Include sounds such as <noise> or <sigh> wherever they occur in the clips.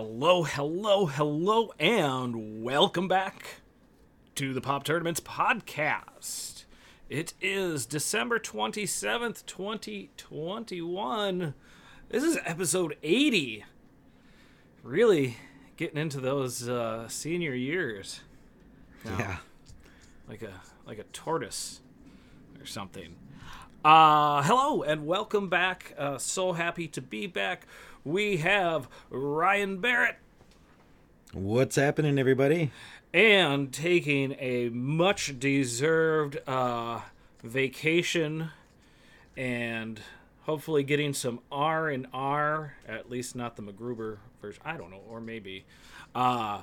Hello, hello, hello, and welcome back to the Pop Tournaments podcast. It is December 27th, 2021. This is episode 80. Really getting into those uh, senior years. Now, Yeah. Like a like a tortoise or something. Uh hello and welcome back. Uh so happy to be back. We have Ryan Barrett What's happening, everybody? and taking a much deserved uh, vacation and hopefully getting some R and R, at least not the MacGruber version. I don't know, or maybe. Uh,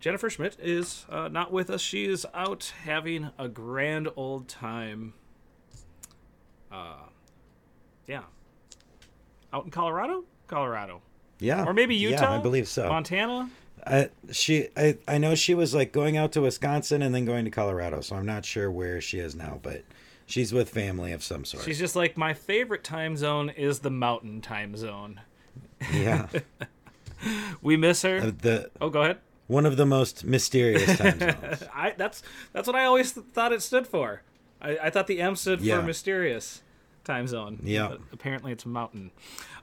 Jennifer Schmidt is uh, not with us. She is out having a grand old time. Uh, yeah, out in Colorado, Colorado, Yeah. or maybe Utah. Yeah. I believe so. Montana. I, she, I, I know she was like going out to Wisconsin and then going to Colorado, so I'm not sure where she is now, but she's with family of some sort. She's just like my favorite time zone is the mountain time zone. yeah. <laughs> We miss her. Uh, the oh, go ahead. one of the most mysterious time <laughs> zones. I that's that's what I always th- thought it stood for. I, I thought the M stood Yeah. for mysterious time zone. Yeah. Apparently it's a mountain.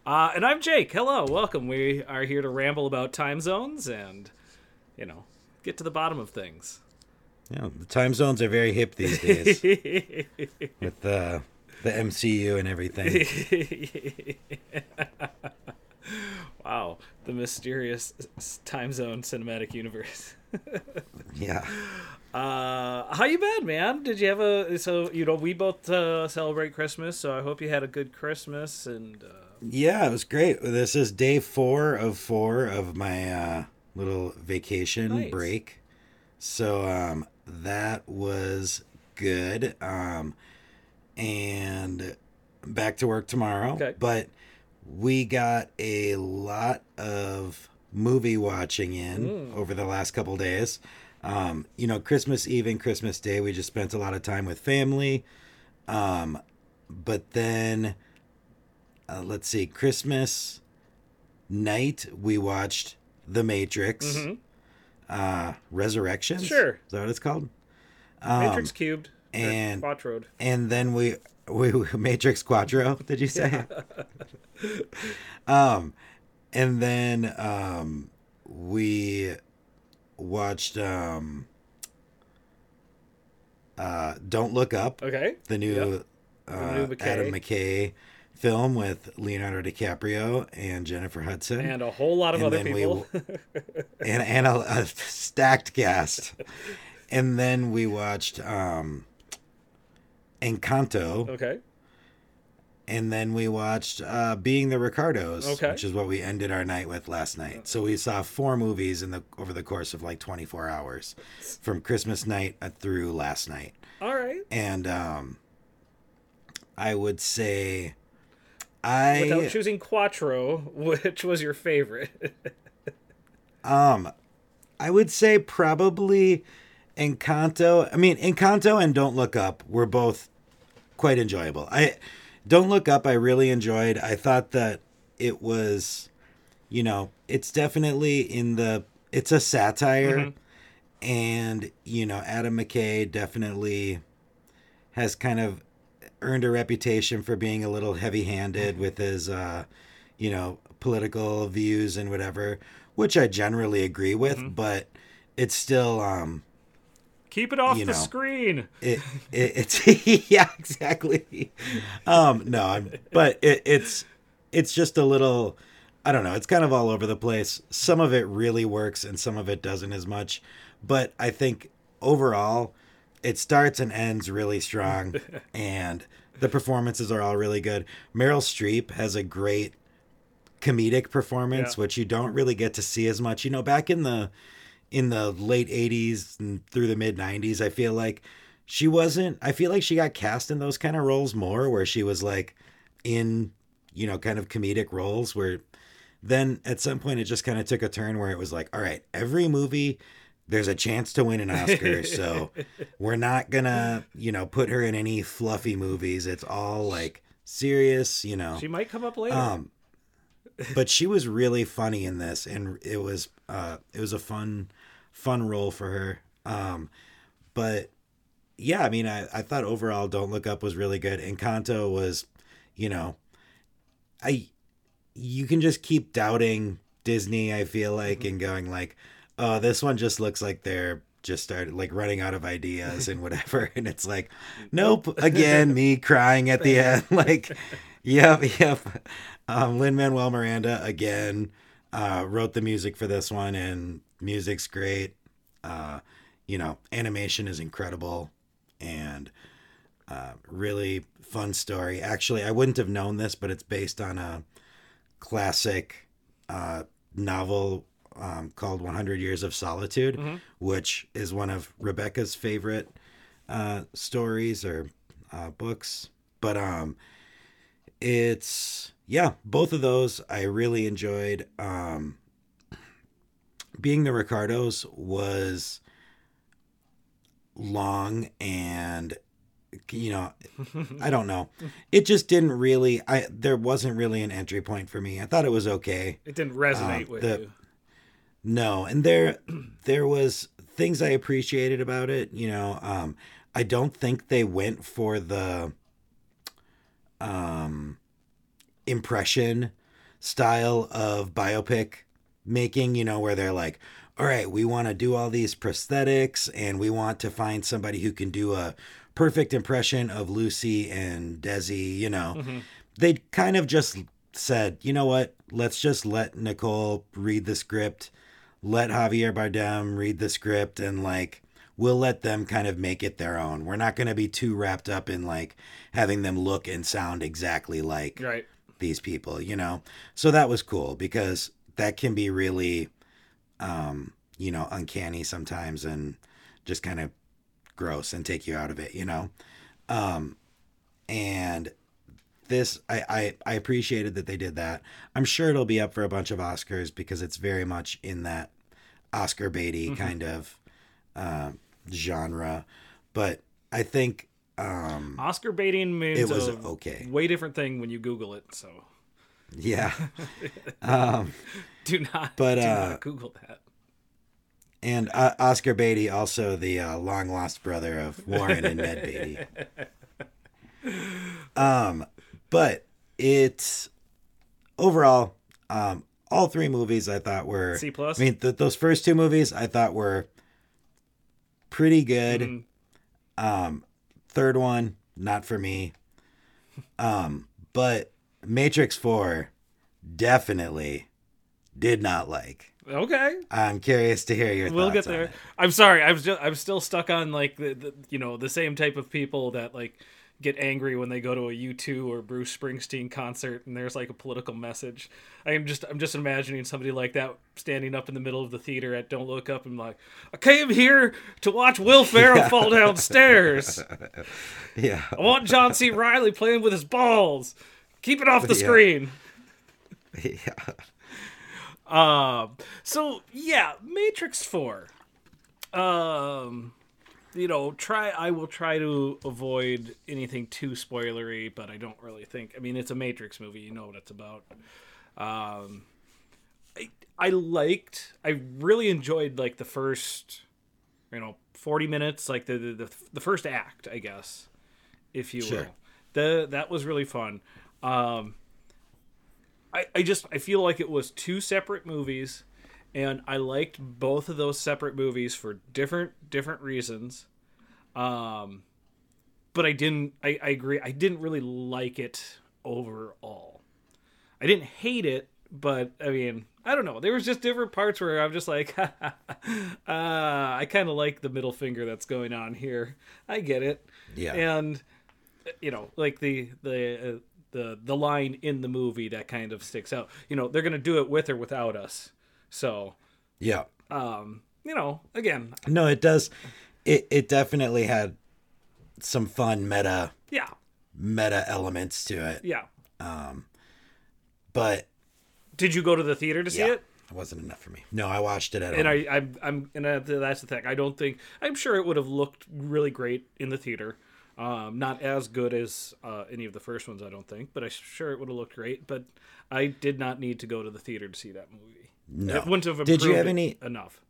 Uh, and I'm Jake. Hello, welcome. We are here to ramble about time zones and you know get to the bottom of things. Yeah, the time zones are very hip these days <laughs> with the the MCU and everything. <laughs> wow, the mysterious time zone cinematic universe. <laughs> Yeah. Uh, how you been, man? Did you have a so you know we both uh, celebrate Christmas, so I hope you had a good Christmas and uh, Yeah, it was great. This is day four of four of my uh, little vacation Nice. break. So um, that was good. Um, and back to work tomorrow. Okay. But we got a lot of movie watching in Mm. over the last couple days. Um, you know, Christmas Eve and Christmas Day, we just spent a lot of time with family. Um, but then uh, let's see, Christmas night we watched The Matrix, uh, Resurrection. Sure. is that what it's called? Um, Matrix cubed and- quattroed. and then we we <laughs> Matrix Quattro. Did you say? <laughs> um, and then um, we watched um, uh, Don't Look Up, Okay. the new, Yep. uh, new McKay. Adam McKay film with Leonardo DiCaprio and Jennifer Hudson, And a whole lot of And other then we people. <laughs> and and a, a stacked cast. and then we watched um, Encanto. okay. And then we watched uh, Being the Ricardos, Okay. which is what we ended our night with last night. So we saw four movies in the over the course of like 24 hours, from Christmas night uh, through last night. All right. And um, I would say, I Without choosing quattro, <laughs> which was your favorite? um, I would say probably Encanto. I mean, Encanto and Don't Look Up were both quite enjoyable. I Don't Look Up I really enjoyed. I thought that it was you know, it's definitely in the it's a satire. And you know, Adam McKay definitely has kind of earned a reputation for being a little heavy-handed with his uh you know, political views and whatever, which I generally agree with, but it's still um Keep it off You the know. screen. it, it it's <laughs> yeah exactly um no I'm, but it, it's it's just a little i don't know it's kind of all over the place some of it really works and some of it doesn't as much but i think overall it starts and ends really strong, <laughs> and the performances are all really good. Meryl Streep has a great comedic performance, Yeah. which you don't really get to see as much. You know, back in the in the late 80s and through the mid 90s, I feel like she wasn't I feel like she got cast in those kind of roles more where she was like in, you know, kind of comedic roles where then at some point it just kind of took a turn where it was like, all right, every movie there's a chance to win an Oscar, <laughs> so we're not gonna, you know, put her in any fluffy movies. It's all like serious, you know. She might come up later. Um, but she was really funny in this, and it was uh, it was a fun fun role for her. Um, but yeah, I mean, I, I thought overall, Don't Look Up was really good. Encanto was, you know, I you can just keep doubting Disney. I feel like and going like, oh, this one just looks like they're just started like running out of ideas and <laughs> whatever and it's like nope again me crying at the end <laughs> like yep yep um lin manuel miranda again uh wrote the music for this one and music's great uh you know animation is incredible and uh really fun story actually i wouldn't have known this but it's based on a classic uh novel um, called 100 Years of Solitude, which is one of Rebecca's favorite uh, stories or uh, books. But um, it's, yeah, both of those I really enjoyed. Um, Being the Ricardos was long and you know i don't know <laughs> it just didn't really i there wasn't really an entry point for me i thought it was okay it didn't resonate um, with the- you. no, and there <clears throat> there was things I appreciated about it, you know. Um I don't think they went for the um impression style of biopic making, you know, where they're like, "All right, we want to do all these prosthetics and we want to find somebody who can do a perfect impression of Lucy and Desi, you know." Mm-hmm. They kind of just said, "You know what? Let's just let Nicole read the script." let Javier Bardem read the script and like we'll let them kind of make it their own. We're not going to be too wrapped up in like having them look and sound exactly like Right. these people, you know. So that was cool because that can be really um, you know, uncanny sometimes and just kind of gross and take you out of it, you know. Um and this I, I I appreciated that they did that. I'm sure it'll be up for a bunch of Oscars because it's very much in that Oscar baity kind of uh, genre. But I think um, Oscar baiting means It was a okay. way different thing when you Google it. So yeah. <laughs> um, do not, But, do uh, not Google that. and uh, Oscar Beatty, also the uh, long lost brother of Warren and Ned Beatty. <laughs> Um, but it's overall, um, all three movies I thought were C plus? I mean, th- those first two movies I thought were pretty good. Mhm. Um, third one, not for me. Um, but Matrix Four, definitely did not like. Okay. I'm curious to hear your. We'll get thoughts on there. it. I'm sorry. I was just I'm still stuck on like the, the you know the same type of people that like get angry when they go to a U2 or Bruce Springsteen concert and there's like a political message. I am just I'm just imagining somebody like that standing up in the middle of the theater at Don't Look Up and like I came here to watch Will Ferrell <laughs> fall downstairs. <laughs> Yeah. I want John C. Reilly playing with his balls. Keep it off the Yeah. screen. <laughs> yeah. Um. So yeah, Matrix Four. Um, you know, try. I will try to avoid anything too spoilery, but I don't really think. I mean, it's a Matrix movie. You know what it's about. Um, I I liked. I really enjoyed like the first, you know, forty minutes, like the the, the, the first act, I guess, if you Sure. will. The that was really fun. Um, I, I just I feel like it was two separate movies and I liked both of those separate movies for different different reasons. Um but I didn't I, I agree I didn't really like it overall. I didn't hate it, but I mean I don't know. There was just different parts where I'm just like, uh, <laughs> I kind of like the middle finger that's going on here. I get it. Yeah. And you know, like the the uh, the the line in the movie that kind of sticks out. You know, they're gonna do it with or without us. So, Yeah. um, you know, again, No, it does. It it definitely had some fun meta yeah, meta elements to it, yeah. Um, but Did you go to the theater to see yeah, it? it wasn't enough for me. No, I watched it at And home. I, I'm, I'm, and that's the thing. I don't think I'm sure it would have looked really great in the theater. Um, not as good as uh, any of the first ones, I don't think, but I'm sure it would have looked great. But I did not need to go to the theater to see that movie. No. It wouldn't have Did you have any- enough?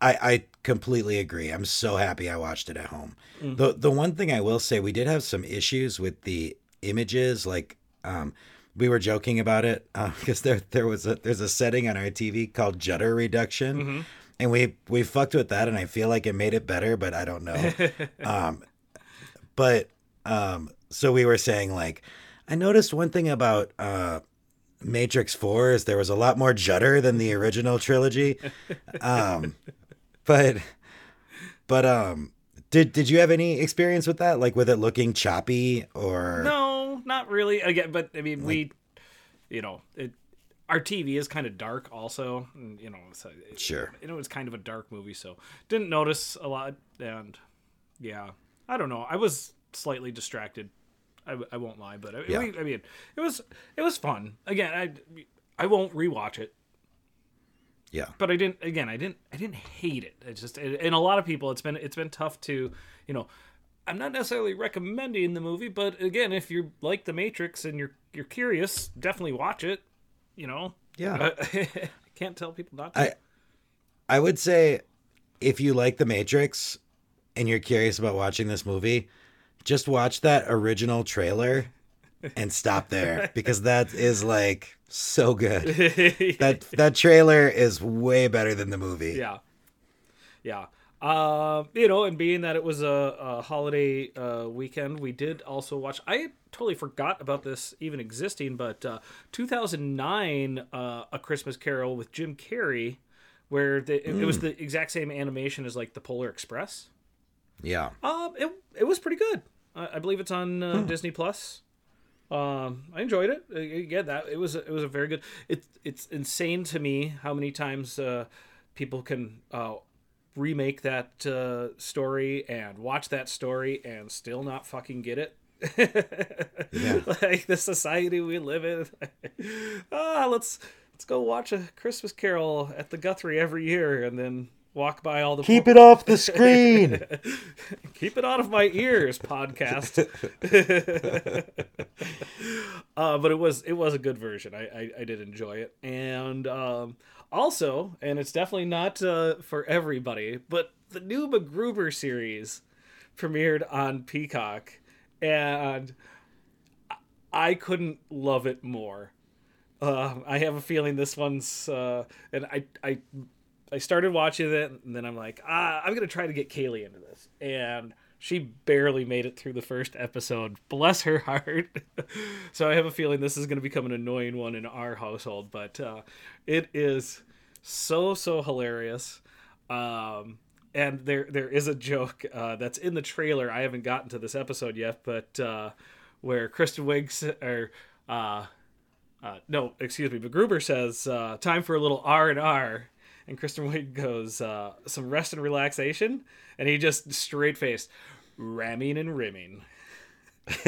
I, I completely agree. I'm so happy I watched it at home. Mm-hmm. The the one thing I will say, we did have some issues with the images. Like, um, we were joking about it <laughs> because there there was a there's a setting on our TV called Judder Reduction, Mm-hmm. and we we fucked with that, and I feel like it made it better, but I don't know. <laughs> um, but um, so we were saying like, I noticed one thing about uh. Matrix 4 is there was a lot more judder than the original trilogy. Um, <laughs> but but um did did you have any experience with that like with it looking choppy or No, not really. Again, but I mean, we, you know, it. Our TV is kind of dark, also. And, you know, so it, Sure. You know, it's kind of a dark movie, so didn't notice a lot. And yeah, I don't know. I was slightly distracted. I, I won't lie, but I, Yeah. I mean, it was it was fun. Again, I I won't rewatch it, yeah but I didn't. Again, I didn't. I didn't hate it. It's just, and a lot of people, it's been it's been tough to, you know. I'm not necessarily recommending the movie, but again, if you like The Matrix and you're you're curious, definitely watch it. You know. Yeah. <laughs> I can't tell people not to. I I would say if you like the Matrix and you're curious about watching this movie, just watch that original trailer and stop there <laughs> because that is like so good. <laughs> That that trailer is way better than the movie. yeah, yeah. Um, you know, and being that it was a, a holiday uh, weekend, we did also watch. I totally forgot about this even existing, but uh, 2009, uh, A Christmas Carol with Jim Carrey, where the, it, it was the exact same animation as like the Polar Express. Yeah. Um, it it was pretty good. I, I believe it's on uh, Disney Plus. Um, I enjoyed it. Uh, yeah, that it was it was a very good. It's it's insane to me how many times uh, people can uh, remake that uh, story and watch that story and still not fucking get it. <laughs> Yeah. like the society we live in. <laughs> ah, let's let's go watch a Christmas Carol at the Guthrie every year and then walk by all the Keep it off the <laughs> screen. Keep it out of my ears, podcast. <laughs> uh, but it was it was a good version. I I, I did enjoy it, and um, also, and it's definitely not uh, for everybody, but the new MacGruber series premiered on Peacock, and I- I couldn't love it more. Uh, I have a feeling this one's, uh, and I I I started watching it, and then I'm like, ah, I'm gonna try to get Kaylee into this, and she barely made it through the first episode. Bless her <laughs> heart. so I have a feeling this is gonna become an annoying one in our household, but uh, it is so so hilarious. Um, and there there is a joke uh, that's in the trailer. I haven't gotten to this episode yet, but uh, where Kristen Wiig or uh, uh, no, excuse me, MacGruber says uh, time for a little R and R, and Kristen Wiig goes uh, some rest and relaxation, and he just straight faced ramming and rimming. <laughs>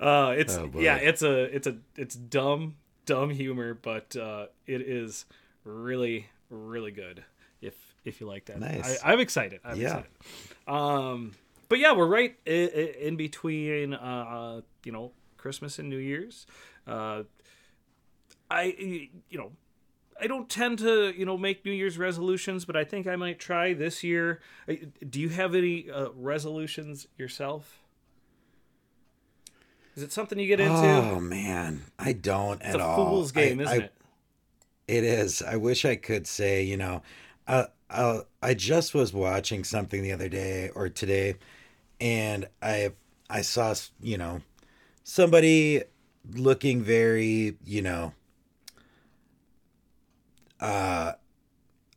uh, it's Oh, yeah, it's a it's a it's dumb dumb humor, but uh, it is really really good if if you like that. Nice. I, I'm excited. I'm Yeah. excited. Um, but yeah, we're right in, in between. Uh, you know, Christmas and New Year's. Uh, I you know. I don't tend to, you know, make New Year's resolutions, but I think I might try this year. Uh, Do you have any uh, resolutions yourself? Is it something you get into? Oh man, I don't it's at a all. fool's game, I- isn't I- it? It is. I wish I could say, you know, uh, uh, I just was watching something the other day or today, and I I saw, you know, somebody looking very, you know, uh,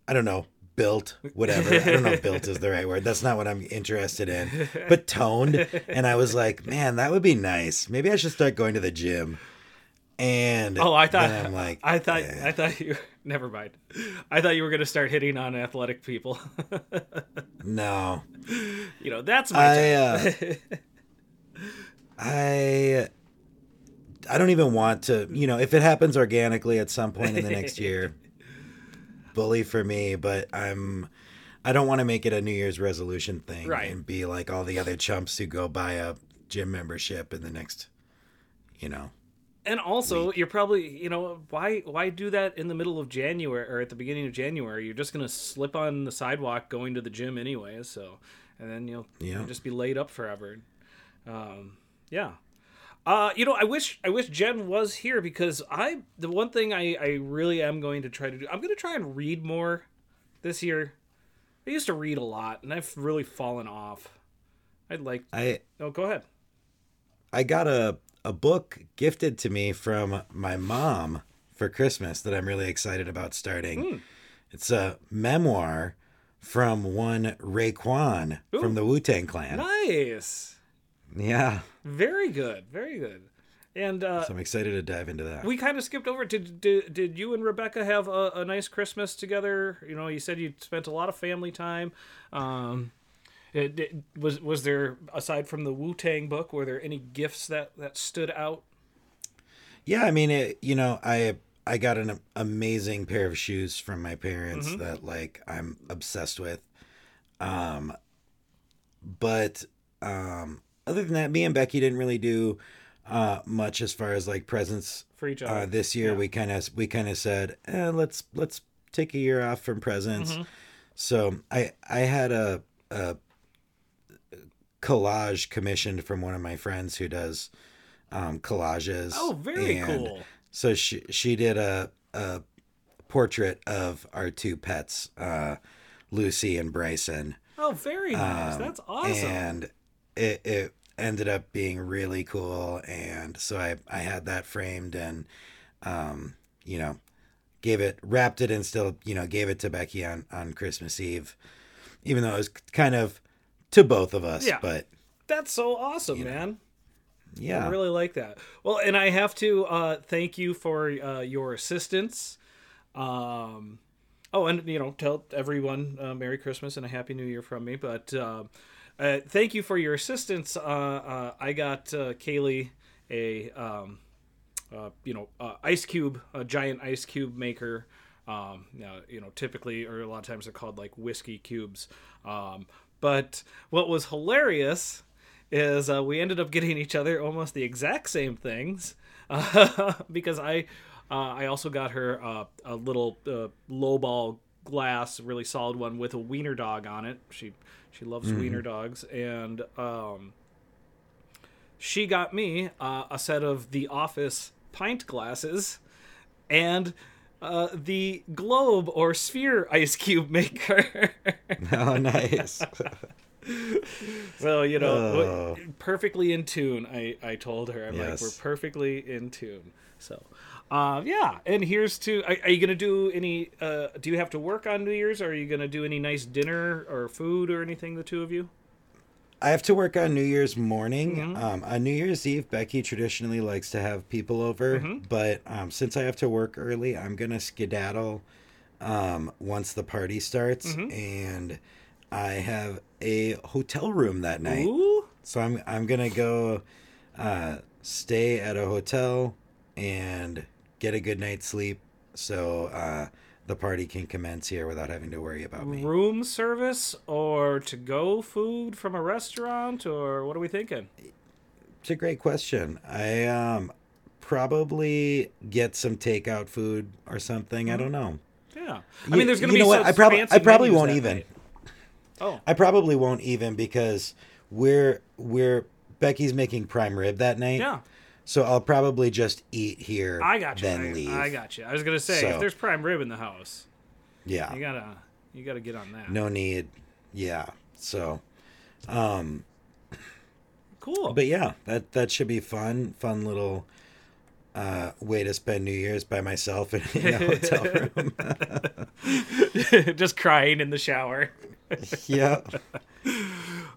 I don't know, built, whatever. I don't know if built is the right word. That's not what I'm interested in. But toned. And I was like, man, that would be nice. Maybe I should start going to the gym. And Oh, I thought I'm like, I thought eh. I thought you <laughs> never mind. I thought you were gonna start hitting on athletic people. <laughs> no. you know, that's my I, uh, <laughs> I I don't even want to, you know, if it happens organically at some point in the next year, bully for me, but I'm I don't want to make it a New Year's resolution thing Right. and be like all the other chumps who go buy a gym membership in the next you know. and also, you're probably you know why why do that in the middle of January or at the beginning of January? You're just gonna slip on the sidewalk going to the gym anyway. So, and then you'll, Yeah. you'll just be laid up forever. Um, yeah. Uh, you know, I wish I wish Jen was here because I the one thing I I really am going to try to do. I'm going to try and read more this year. I used to read a lot, and I've really fallen off. I'd like. I Oh, go ahead. I got a a book gifted to me from my mom for Christmas that I'm really excited about starting. Hmm. It's a memoir from one Raekwon Ooh. from the Wu Tang Clan. Nice. Yeah, Very good. Very good. And uh, so I'm excited to dive into that. we kind of skipped over. Did, did did you and Rebecca have a, a nice Christmas together? You know, you said you spent a lot of family time. Um, it, it- was was there aside from the Wu Tang book, were there any gifts that that stood out? Yeah, I mean, it, you know, I I got an amazing pair of shoes from my parents Mm-hmm. that like I'm obsessed with. Um, but um, other than that, me and Becky didn't really do uh much as far as like presents For each other. uh, this year. Yeah. We kind of we kind of said, eh, let's let's take a year off from presents. Mm-hmm. So I I had a a collage commissioned from one of my friends who does um, collages. Oh, very and cool. So she she did a a portrait of our two pets, uh, Lucy and Bryson. Oh, very nice. Um, That's awesome. And it, it ended up being really cool. And so I, I had that framed and, um, you know, gave it, wrapped it and still, you know, gave it to Becky on, on Christmas Eve, even though it was kind of to both of us. Yeah. But That's so awesome, man. yeah. I really like that. Well, and I have to uh, thank you for uh, your assistance. Um, oh, and you know, tell everyone uh, Merry Christmas and a Happy New Year from me. But uh, thank you for your assistance. Uh, uh, I got uh, Kaylee a um, uh, you know ice cube, a giant ice cube maker. Um, you, know, typically, or a lot of times they're called like whiskey cubes. Um, but what was hilarious is we ended up getting each other almost the exact same things <laughs> because I I also got her a little lowball glass, really solid one with a wiener dog on it. She she loves wiener dogs, and um, she got me uh, a set of the Office pint glasses and. Uh, the globe or sphere ice cube maker. <laughs> Oh, nice. <laughs> So you know, Oh. perfectly in tune. I I told her I'm Yes. like we're perfectly in tune. So, uh, yeah. And here's to. Are, are you gonna do any? Uh, do you have to work on New Year's? Or are you gonna do any nice dinner or food or anything? The two of you. I have to work on New Year's morning. Mm-hmm. Um, on New Year's Eve, Becky traditionally likes to have people over, Mm-hmm. but um, since I have to work early, I'm gonna skedaddle um, once the party starts, Mm-hmm. and I have a hotel room that night. Ooh. So I'm I'm gonna go uh, stay at a hotel and get a good night's sleep, so uh, the party can commence here without having to worry about me. Room service or to go food from a restaurant or what are we thinking? It's a great question. I um probably get some takeout food or something. I don't know. Yeah. I You- mean, there's gonna you be know what? I probably I probably won't even. night. Oh. I probably won't even because we're we're Becky's making prime rib that night. Yeah. So I'll probably just eat here. I got you. Then I, leave. I got you. I was gonna say if there's prime rib in the house, yeah. you gotta you gotta get on that. No need. Yeah. So, um, Cool. but yeah, that that should be fun. Fun little uh, way to spend New Year's by myself in, in a hotel <laughs> room. <laughs> Just crying in the shower. yeah.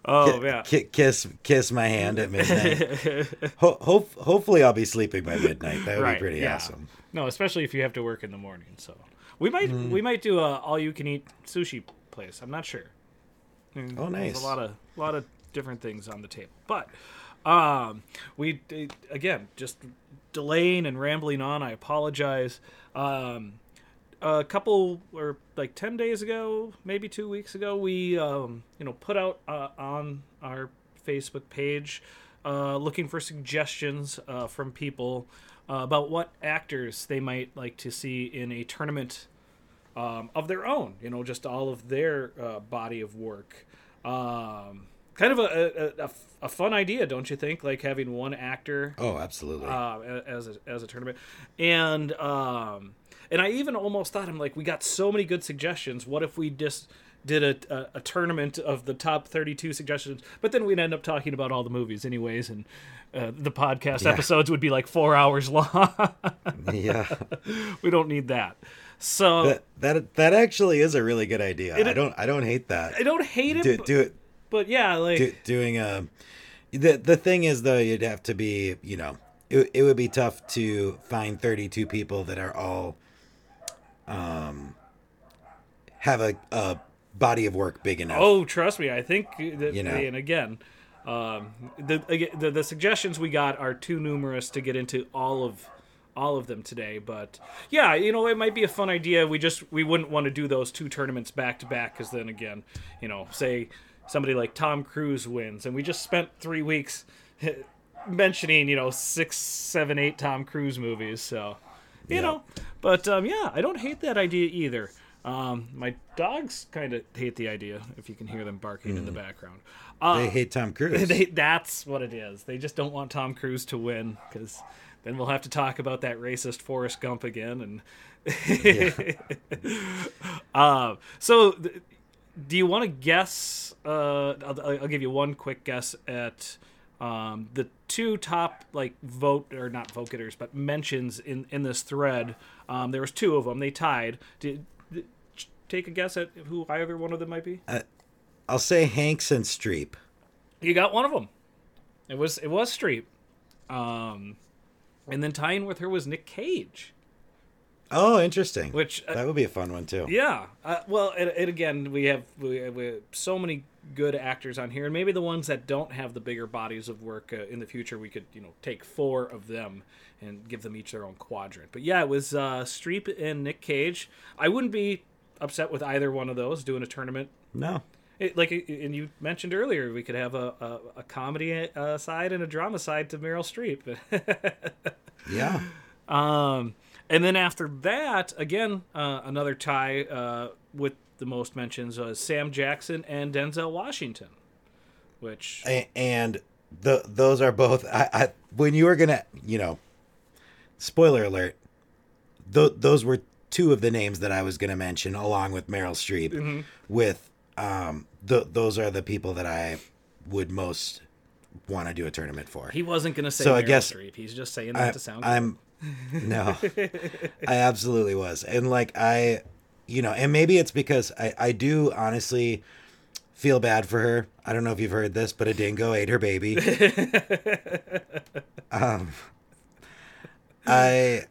Oh Ki- yeah. ki- kiss kiss my hand at midnight. <laughs> Ho- hope, hopefully, I'll be sleeping by midnight. That would right. be pretty yeah. awesome. No, especially if you have to work in the morning. So we might Mm. we might do a all you can eat sushi place. I'm not sure. Mm, Oh, There's nice. a lot of lot of different things on the table, but um, we again just delaying and rambling on. I apologize. Um, a couple or like 10 days ago maybe two weeks ago we um, you know put out uh, on our facebook page uh, looking for suggestions uh, from people uh, about what actors they might like to see in a tournament um, of their own you know just all of their uh, body of work. Um, kind of a, a, a, a fun idea don't you think? Like having one actor Oh, absolutely. uh, as a, as a tournament, and um, and I even almost thought I'm like we got so many good suggestions. What if we just did a, a, a tournament of the top 32 suggestions? But then we'd end up talking about all the movies anyways, and uh, the podcast Yeah. episodes would be like four hours long. <laughs> yeah. we don't need that. So That, that that actually is a really good idea. I don't I don't hate that. I don't hate it, Do, but, do it but yeah, like do, doing a the the thing is though you'd have to be you know it, it would be tough to find 32 people that are all um have a, a body of work big enough Oh, trust me, I think that, You know. and again, um, the, the the suggestions we got are too numerous to get into all of all of them today. But yeah, you know, it might be a fun idea. We just we wouldn't want to do those two tournaments back to back because then again, you know, say somebody like Tom Cruise wins, and we just spent three weeks <laughs> mentioning you know six, seven, eight Tom Cruise movies. So you Yeah. know, but um, yeah, I don't hate that idea either. Um, my dogs kind of hate the idea if you can hear them barking in the background. Uh, they hate Tom <laughs> Cruise they, that's what it is. They just don't want Tom Cruise to win because then we'll have to talk about that racist Forrest Gump again. And <laughs> uh, so, th- do you want to guess? Uh, I'll, I'll give you one quick guess at um, the two top like vote or not vote getters, but mentions in in this thread. Um, there was two of them. They tied. Did, did- take a guess at who either one of them might be? I'll say Hanks and Streep You got one of them. It was it was Streep. Um, and then tying with her was Nick Cage, oh interesting which uh, that would be a fun one too yeah. Uh, well, and, and again, we have we, we have so many good actors on here, and maybe the ones that don't have the bigger bodies of work uh, in the future, we could you know take four of them and give them each their own quadrant. But yeah, it was uh, Streep and Nick Cage. I wouldn't be upset with either one of those doing a tournament no It, like and you mentioned earlier, we could have a a, a comedy uh, side and a drama side to Meryl Streep. <laughs> yeah um, and then after that, again, uh, another tie uh, with the most mentions was Sam Jackson and Denzel Washington, which A- and the those are both I, I when you were gonna you know spoiler alert th- those were two of the names that i was gonna mention along with meryl streep with um th- those are the people that i would most want to do a tournament for he wasn't to say So I Meryl guess Streep. He's just saying that I, to sound. i'm no <laughs> i absolutely was and like i you know and maybe it's because i i do honestly feel bad for her. I don't know if you've heard this but a dingo ate her baby. <laughs> Um i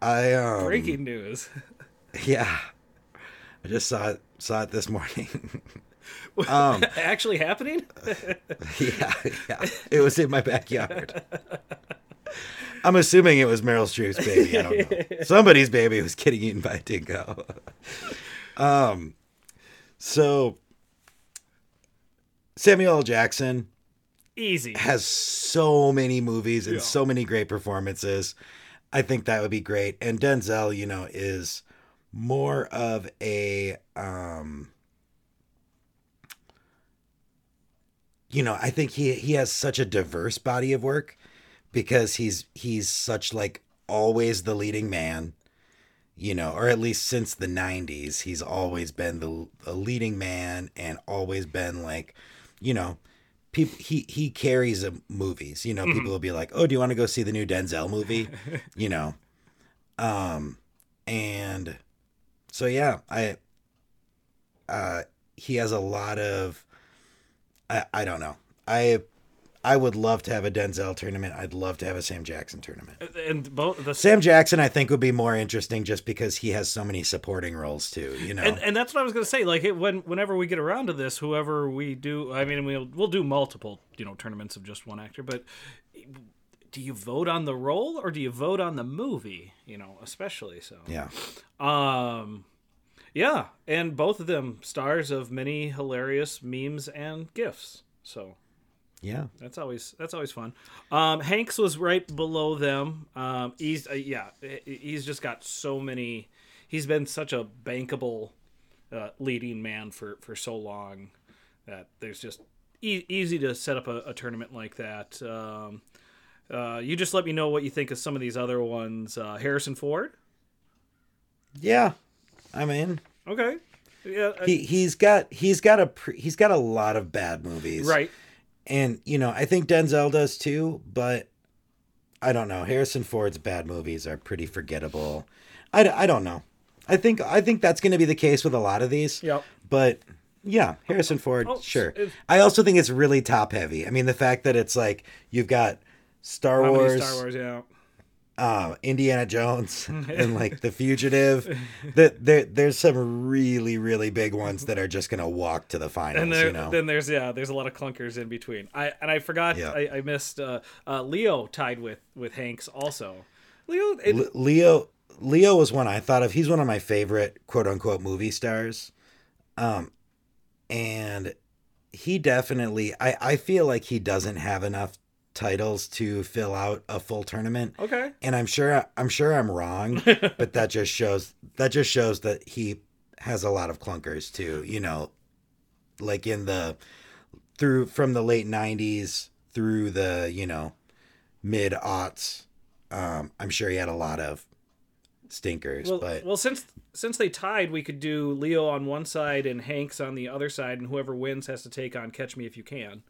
i um Breaking news. <laughs> yeah. I just saw it saw it this morning. <laughs> Um Actually happening? yeah yeah. It was in my backyard i'm assuming it was meryl streep's baby i don't know <laughs> somebody's baby was getting eaten by a dingo um so samuel L. jackson Easy. has so many movies and Yeah. so many great performances. I think that would be great. And Denzel, you know, is more of a um you know, I think he he has such a diverse body of work because he's he's such like always the leading man, you know, or at least since the 90s, he's always been the, the leading man and always been like, you know, people he he carries uh, movies. You know, people will be like, "Oh, do you want to go see the new Denzel movie?" <laughs> you know, um, and so yeah, I uh, he has a lot of I I don't know. I I would love to have a Denzel tournament. I'd love to have a Sam Jackson tournament. And both the Sam Jackson, I think, would be more interesting just because he has so many supporting roles too. You know, and, and that's what I was going to say. Like it, when whenever we get around to this, whoever we do, I mean, we'll we'll do multiple, you know, tournaments of just one actor. But do you vote on the role or do you vote on the movie? You know, especially so. yeah, Um, yeah, and both of them stars of many hilarious memes and gifs. So yeah, that's always that's always fun. Um, Hanks was right below them. Um, he's uh, yeah, he's just got so many. He's been such a bankable uh, leading man for for so long that there's just e- easy to set up a, a tournament like that. Um, uh, you just let me know what you think of some of these other ones. Uh, Harrison Ford. yeah. I'm in. Okay. Yeah. uh, he he's got he's got a pre, he's got a lot of bad movies, right. And you know, I think Denzel does too, but I don't know. Harrison Ford's bad movies are pretty forgettable. I, I don't know. I think I think that's going to be the case with a lot of these. Yep. But yeah, Harrison Ford, Oh, sure. I also think it's really top heavy. I mean, the fact that it's like you've got Star Wars, Star Wars. Yeah. Uh, Indiana Jones, <laughs> and like The Fugitive. That there, there's some really, really big ones that are just gonna walk to the finals. and there, you know, then there's yeah, there's a lot of clunkers in between. I and I forgot Yeah. I, I missed uh, uh, Leo tied with with Hanks also. Leo, it, Le- Leo Leo was one I thought of. He's one of my favorite quote unquote movie stars. Um and he definitely I, I feel like he doesn't have enough titles to fill out a full tournament. okay, And I'm sure I'm sure I'm wrong, <laughs> but that just shows that just shows that he has a lot of clunkers too, you know, like in the through from the late 90s through the, you know, mid aughts. Um, I'm sure he had a lot of stinkers, well, but well since since they tied, we could do Leo on one side and Hanks on the other side, and whoever wins has to take on Catch Me If You Can.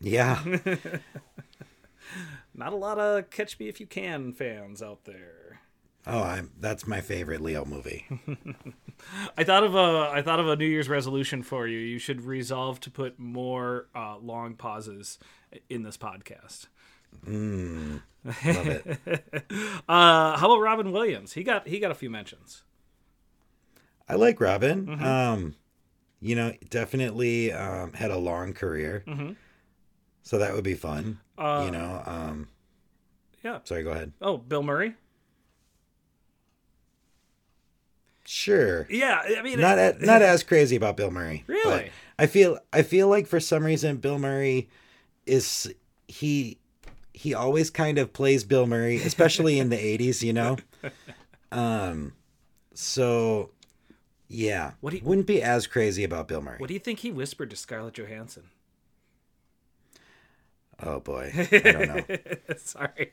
Yeah, <laughs> Not a lot of Catch Me If You Can fans out there. oh, I'm that's my favorite Leo movie. <laughs> I thought of a I thought of a New Year's resolution for you. You should resolve to put more uh, long pauses in this podcast. Love it. <laughs> Uh, how about Robin Williams? He got he got a few mentions. I like Robin. Mm-hmm. Um, you know, definitely um, had a long career, so that would be fun. Uh, you know, um, Yeah. sorry, go ahead. Oh, Bill Murray. Sure, Yeah, I mean, not a, not as crazy about Bill Murray. Really? I feel I feel like for some reason Bill Murray is he he always kind of plays Bill Murray, especially in the <laughs> '80s. You know, um, so yeah, What you- wouldn't be as crazy about Bill Murray. what do you think he whispered to Scarlett Johansson? Oh boy, I don't know. <laughs> Sorry.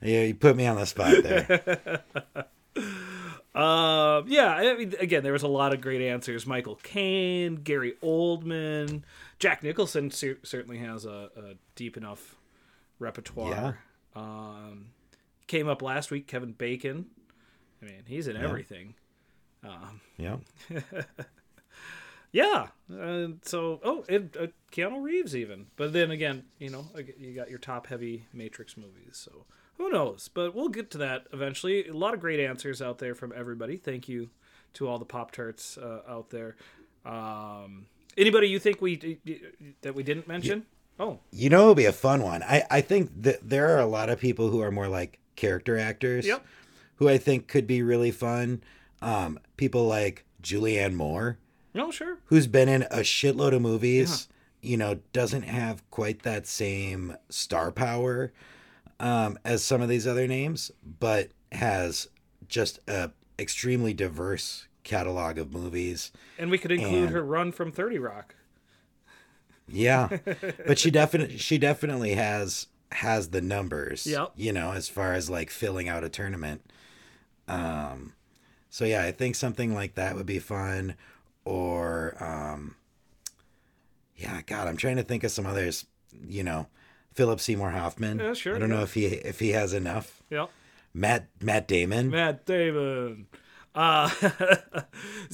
Yeah, you put me on the spot there. <laughs> Um, yeah, I mean, again, there was a lot of great answers. Michael Caine, Gary Oldman, Jack Nicholson cer- certainly has a, a deep enough repertoire. Um, came up last week, Kevin Bacon. I mean, he's in everything. Yeah. <laughs> Yeah. Uh, so, oh, and uh, Keanu Reeves even. But then again, you know, you got your top heavy Matrix movies. So who knows? But we'll get to that eventually. A lot of great answers out there from everybody. Thank you to all the Pop Tarts uh, out there. Um, anybody you think we that we didn't mention? Oh, You know, it'll be a fun one. I, I think that there are a lot of people who are more like character actors Yep. who I think could be really fun. Um, people like Julianne Moore, no, sure. who's been in a shitload of movies, you know, doesn't have quite that same star power um, as some of these other names, but has just a extremely diverse catalog of movies. And we could include And- her run from Thirty Rock. Yeah, <laughs> but she definitely she definitely has has the numbers. Yep. You know, as far as like filling out a tournament. Um, so yeah, I think something like that would be fun. Or um, yeah, God, I'm trying to think of some others. You know, Philip Seymour Hoffman. Yeah, sure, I don't know if he if he has enough. Yeah. Matt Matt Damon. Matt Damon. Uh, <laughs>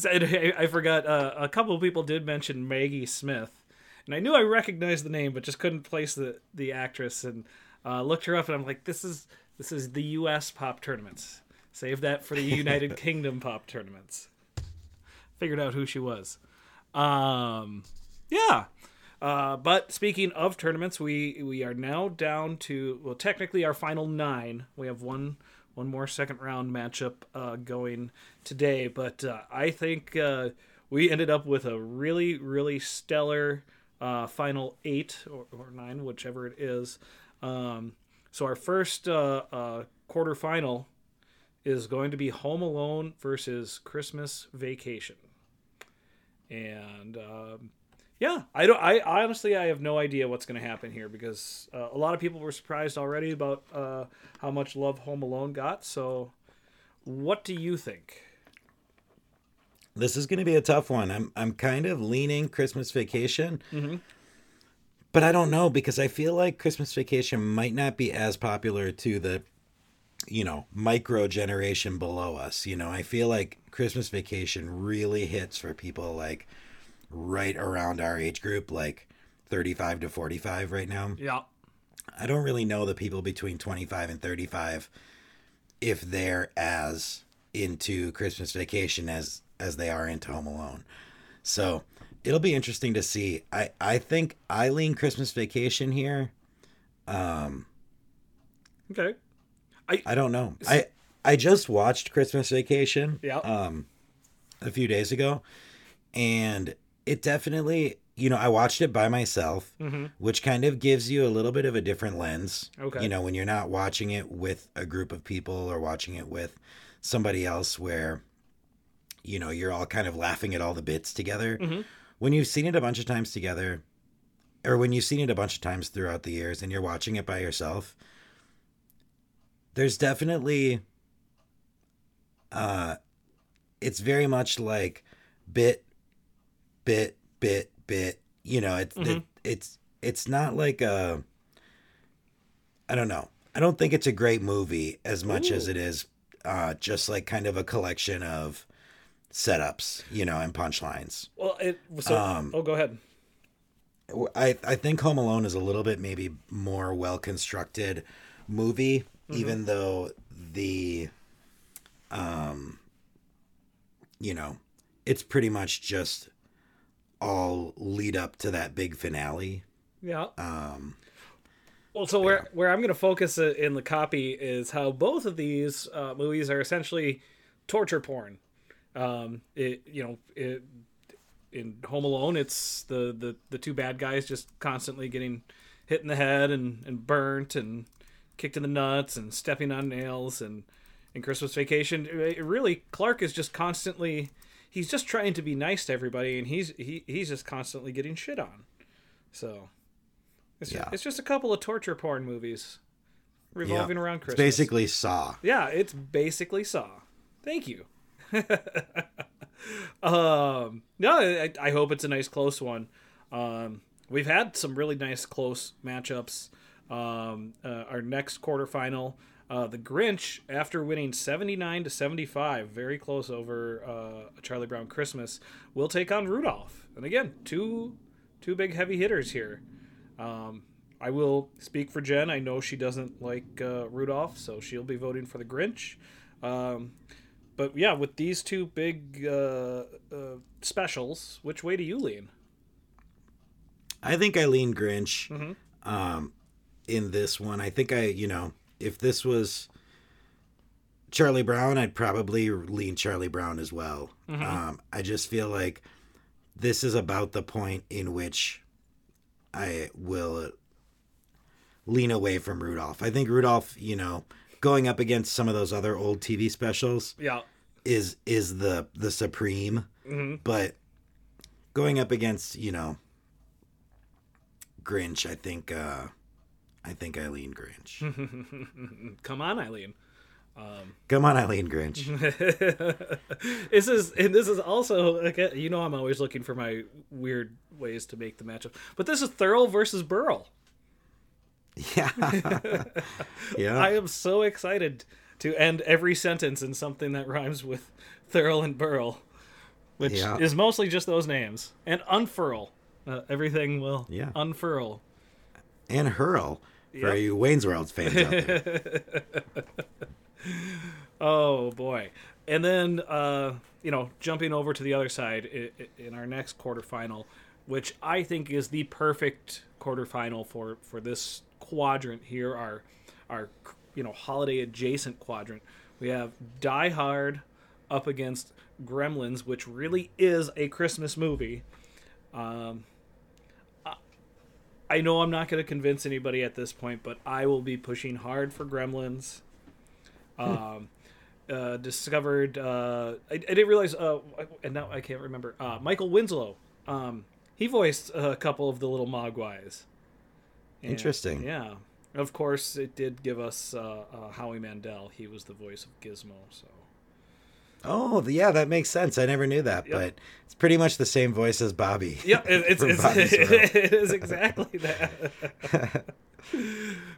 I, I forgot. Uh, a couple of people did mention Maggie Smith, and I knew I recognized the name, but just couldn't place the the actress. And uh, looked her up, and I'm like, this is this is the U.S. pop tournaments. Save that for the United <laughs> Kingdom pop tournaments. Figured out who she was. Um, yeah. Uh, but speaking of tournaments, we we are now down to well, technically our final nine. We have one one more second round matchup uh, going today, but uh, I think uh, we ended up with a really really stellar uh, final eight or, or nine, whichever it is. Um, so our first uh, quarterfinal is going to be Home Alone versus Christmas Vacation, and. Um, yeah, I don't. I honestly, I have no idea what's going to happen here because uh, a lot of people were surprised already about uh, how much love Home Alone got. So, what do you think? This is going to be a tough one. I'm I'm kind of leaning Christmas Vacation, but I don't know because I feel like Christmas Vacation might not be as popular to the, you know, micro generation below us. You know, I feel like Christmas Vacation really hits for people like right around our age group, like 35 to 45 right now. Yeah, I don't really know the people between 25 and 35 if they're as into Christmas Vacation as as they are into Home Alone. So, it'll be interesting to see. I I think I lean Christmas Vacation here. Um Okay, I I don't know. I I just watched Christmas Vacation yeah, um a few days ago and it definitely you know i watched it by myself which kind of gives you a little bit of a different lens Okay. you know when you're not watching it with a group of people or watching it with somebody else where you know you're all kind of laughing at all the bits together when you've seen it a bunch of times together or when you've seen it a bunch of times throughout the years and you're watching it by yourself there's definitely uh it's very much like bit bit bit bit you know it's it, it's it's not like a i don't know i don't think it's a great movie as much as it is uh just like kind of a collection of setups you know and punchlines well, it so. Um, oh, go ahead. I I think Home Alone is a little bit maybe more well constructed movie, even though the um you know it's pretty much just all lead up to that big finale. Yeah. Um Well, so where where I'm going to focus in the copy is how both of these uh, movies are essentially torture porn. Um, it you know it in Home Alone, it's the the the two bad guys just constantly getting hit in the head and and burnt and kicked in the nuts and stepping on nails and in Christmas Vacation, it really Clark is just constantly he's just trying to be nice to everybody and he's he, he's just constantly getting shit on. So it's Yeah. just, it's just a couple of torture porn movies revolving around It's Christmas. basically Saw. Yeah, it's basically Saw. Thank you. <laughs> um, no, I, I hope it's a nice close one. Um, we've had some really nice close matchups. Um, uh, our next quarterfinal, uh, the Grinch, after winning seventy nine to seventy five, very close over uh, Charlie Brown Christmas, will take on Rudolph. And again, two two big heavy hitters here. Um, I will speak for Jen. I know she doesn't like uh, Rudolph, so she'll be voting for the Grinch. Um, but yeah, with these two big uh, uh, specials, which way do you lean? I think I lean Grinch Mhm. um, in this one. I think I, you know, if this was Charlie Brown, I'd probably lean Charlie Brown as well. Um, I just feel like this is about the point in which I will lean away from Rudolph. I think Rudolph, you know, going up against some of those other old TV specials Yeah. is is the the supreme hmm but going up against you know Grinch, I think uh I think Eileen Grinch. <laughs> Come on, Eileen. <laughs> Come on, Eileen Grinch. this is and this is also you know I'm always looking for my weird ways to make the matchup. But this is Thurl versus Burl. yeah. <laughs> yeah. I am so excited to end every sentence in something that rhymes with Thurl and Burl, which Yeah. is mostly just those names. And unfurl. Uh, everything will Yeah. unfurl. and Hurl for Yep. you Wayne's World fans out there. <laughs> Oh boy. And then uh, you know, jumping over to the other side in our next quarterfinal, which I think is the perfect quarterfinal for for this quadrant here, our our you know holiday adjacent quadrant. We have Die Hard up against Gremlins, which really is a Christmas movie. Um, I know I'm not going to convince anybody at this point, but I will be pushing hard for Gremlins <laughs> um, uh, discovered. Uh, I, I didn't realize, uh, and now I can't remember. Uh, Michael Winslow. Um, he voiced a couple of the little Mogwais. And, Interesting. Yeah. Of course, it did give us uh, uh, Howie Mandel. He was the voice of Gizmo. So Oh, yeah, that makes sense. I never knew that, Yep. but it's pretty much the same voice as Bobby. yeah, it, <laughs> it's, it's <laughs> it is exactly that. <laughs>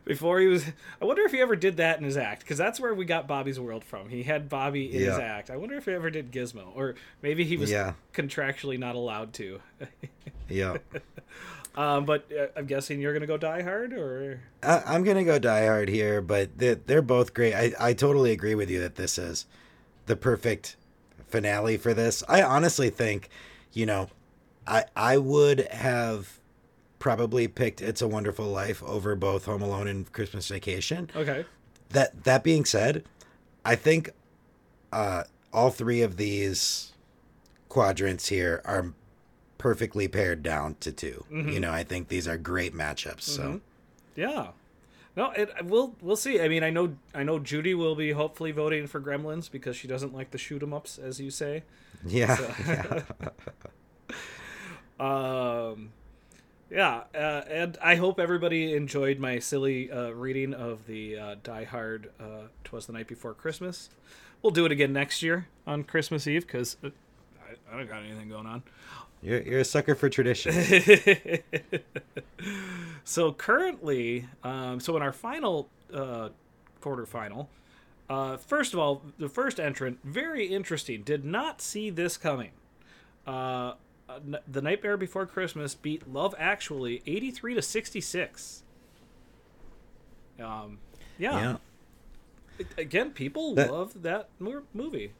Before he was, I wonder if he ever did that in his act because that's where we got Bobby's World from. He had Bobby in his act. I wonder if he ever did Gizmo, or maybe he was Yeah. contractually not allowed to. yeah. um, but uh, I'm guessing you're gonna go Die Hard, or I, I'm gonna go Die Hard here, but they're, they're both great. I, I totally agree with you that this is the perfect finale for this. I honestly think, you know, I I would have probably picked It's a Wonderful Life over both Home Alone and Christmas Vacation. okay, That that being said, I think uh, all three of these quadrants here are perfectly paired down to 2 You know, I think these are great matchups. So. yeah. No, it, we'll we'll see. I mean, I know I know Judy will be hopefully voting for Gremlins because she doesn't like the shoot 'em ups, as you say. Yeah, <laughs> yeah. <laughs> Um, yeah, uh, and I hope everybody enjoyed my silly uh, reading of the uh, Die Hard. Uh, Twas the night before Christmas. We'll do it again next year on Christmas Eve because uh, I, I don't got anything going on. You're, you're a sucker for tradition. <laughs> so currently, um, so in our final uh, quarterfinal, uh, first of all, the first entrant, very interesting. Did not see this coming. Uh, uh, the Nightmare Before Christmas beat Love Actually, eighty-three to sixty-six. Um, yeah. yeah, Again, people That- love that movie.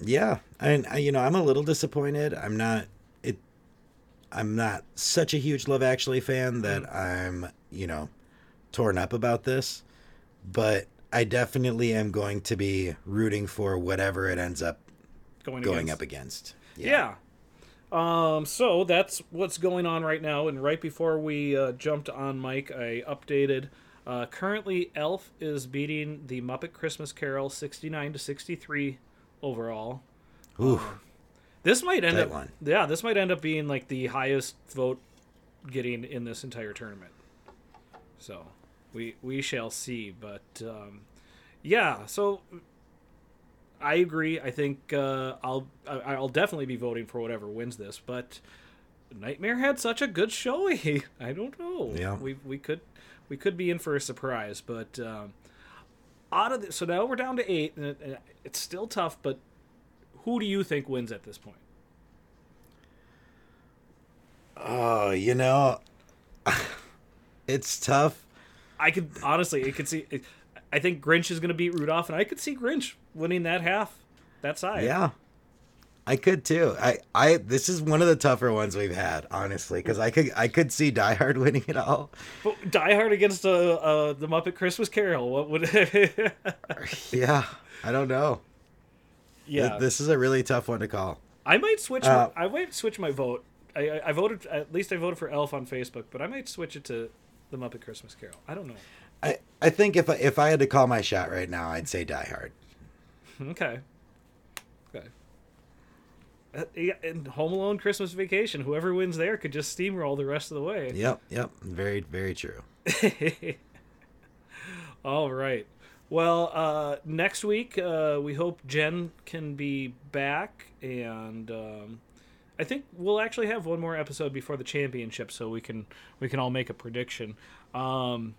yeah. And I- you know, I'm a little disappointed. I'm not. I'm not such a huge Love Actually fan that I'm you know torn up about this, but I definitely am going to be rooting for whatever it ends up Going, going against. up against. Yeah. Um, so that's what's going on right now. And right before we uh, jumped on mic, I updated. Uh, currently, Elf is beating the Muppet Christmas Carol 69 to 63 overall. Ooh, This might end up, yeah, this might end up being like the highest vote getting in this entire tournament. So we we shall see. But um, yeah, so I agree. I think uh, I'll I- I'll definitely be voting for whatever wins this. But Nightmare had such a good showing. <laughs> I don't know. Yeah. we we could we could be in for a surprise. But um, out of the, so now we're down to eight, and it, it's still tough. But who do you think wins at this point? oh, you know, <laughs> it's tough. I could honestly, it could see. I think Grinch is going to beat Rudolph, and I could see Grinch winning that half, that side. Yeah. I could too. I, I this is one of the tougher ones we've had, honestly, because I could I could see Die Hard <laughs> winning it all. But Die Hard against uh, uh, the Muppet Christmas Carol. What would? <laughs> Yeah, I don't know. Yeah, Th- this is a really tough one to call. I might switch. Uh, my, I might switch my vote. I, I, I voted at least I voted for Elf on Facebook, but I might switch it to the Muppet Christmas Carol. I don't know. I, I think if I, if I had to call my shot right now, I'd say Die Hard. Okay. Okay. Uh, and Home Alone Christmas Vacation, whoever wins there could just steamroll the rest of the way. Yep, yep, very very true. <laughs> All right. Well, uh, next week uh, we hope Jen can be back, and um, I think we'll actually have one more episode before the championship, so we can we can all make a prediction. Um,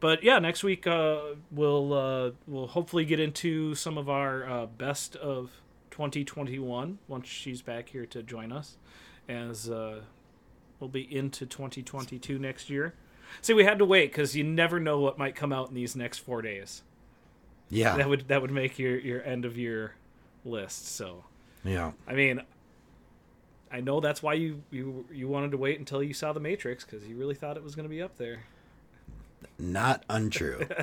but yeah, next week uh, we'll uh, we'll hopefully get into some of our uh, best of 2021 once she's back here to join us, as uh, we'll be into 2022 next year. See, we had to wait because you never know what might come out in these next four days. Yeah. That would that would make your your end of year list. So yeah. I mean, I know that's why you you you wanted to wait until you saw the Matrix because you really thought it was going to be up there. Not untrue. <laughs>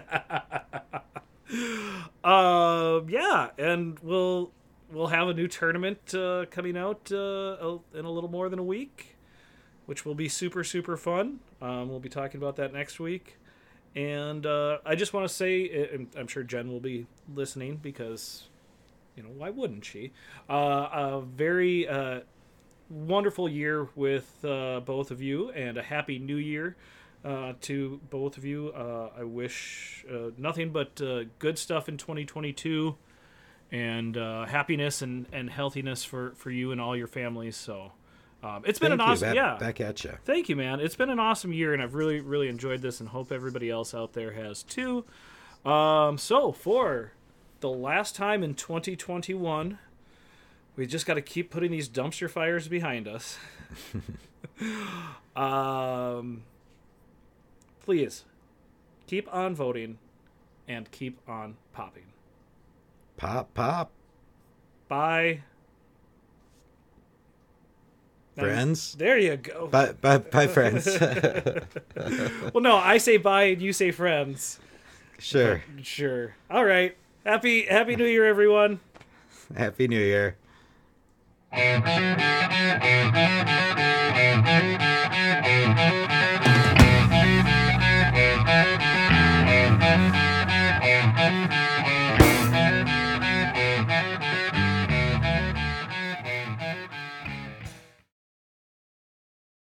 Um, yeah, and we'll we'll have a new tournament uh, coming out uh, in a little more than a week, which will be super super fun. Um, we'll be talking about that next week, and uh, I just want to say, I'm sure Jen will be listening because, you know, why wouldn't she? Uh, a very uh, wonderful year with uh, both of you, and a happy new year uh, to both of you. Uh, I wish nothing but good stuff in 2022 and happiness and, and healthiness for, for you and all your families. So um, it's been an you. awesome, Back, yeah. Back at you. Thank you, man. It's been an awesome year, and I've really, really enjoyed this, and hope everybody else out there has too. Um, so for the last time in 2021, we just got to keep putting these dumpster fires behind us. <laughs> um, please keep on voting and keep on popping. Pop, pop. Bye. Friends. There you go. Bye, bye, bye, <laughs> friends. <laughs> Well, no, I say bye and you say friends. sure. Uh, sure. All right. Happy Happy New Year, everyone. Happy New Year.